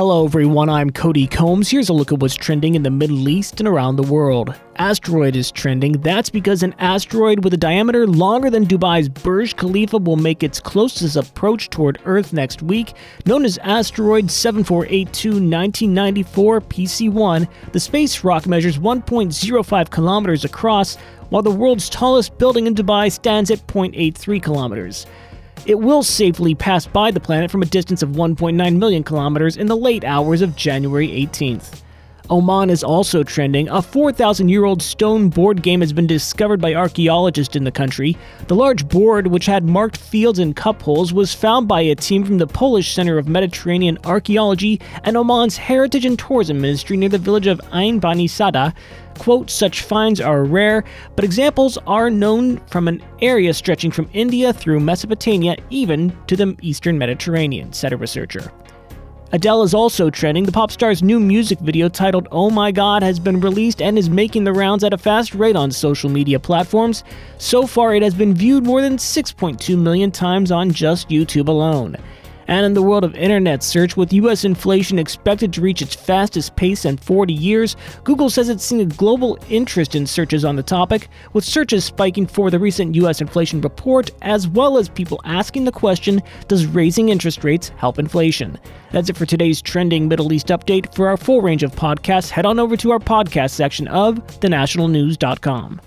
Hello, everyone. I'm Cody Combs. Here's a look at what's trending in the Middle East and around the world. Asteroid is trending. That's because an asteroid with a diameter longer than Dubai's Burj Khalifa will make its closest approach toward Earth next week. Known as Asteroid 7482 1994 PC1, the space rock measures 1.05 kilometers across, while the world's tallest building in Dubai stands at 0.83 kilometers. It will safely pass by the planet from a distance of 1.9 million kilometers in the late hours of January 18th. Oman is also trending. A 4,000 year old stone board game has been discovered by archaeologists in the country. The large board, which had marked fields and cup holes, was found by a team from the Polish Center of Mediterranean Archaeology and Oman's Heritage and Tourism Ministry near the village of Ain Bani Sada. Quote, such finds are rare, but examples are known from an area stretching from India through Mesopotamia even to the eastern Mediterranean, said a researcher. Adele is also trending. The pop star's new music video titled Oh My God has been released and is making the rounds at a fast rate on social media platforms. So far, it has been viewed more than 6.2 million times on just YouTube alone. And in the world of internet search, with US inflation expected to reach its fastest pace in 40 years, Google says it's seeing a global interest in searches on the topic, with searches spiking for the recent US inflation report, as well as people asking the question Does raising interest rates help inflation? That's it for today's trending Middle East update. For our full range of podcasts, head on over to our podcast section of thenationalnews.com.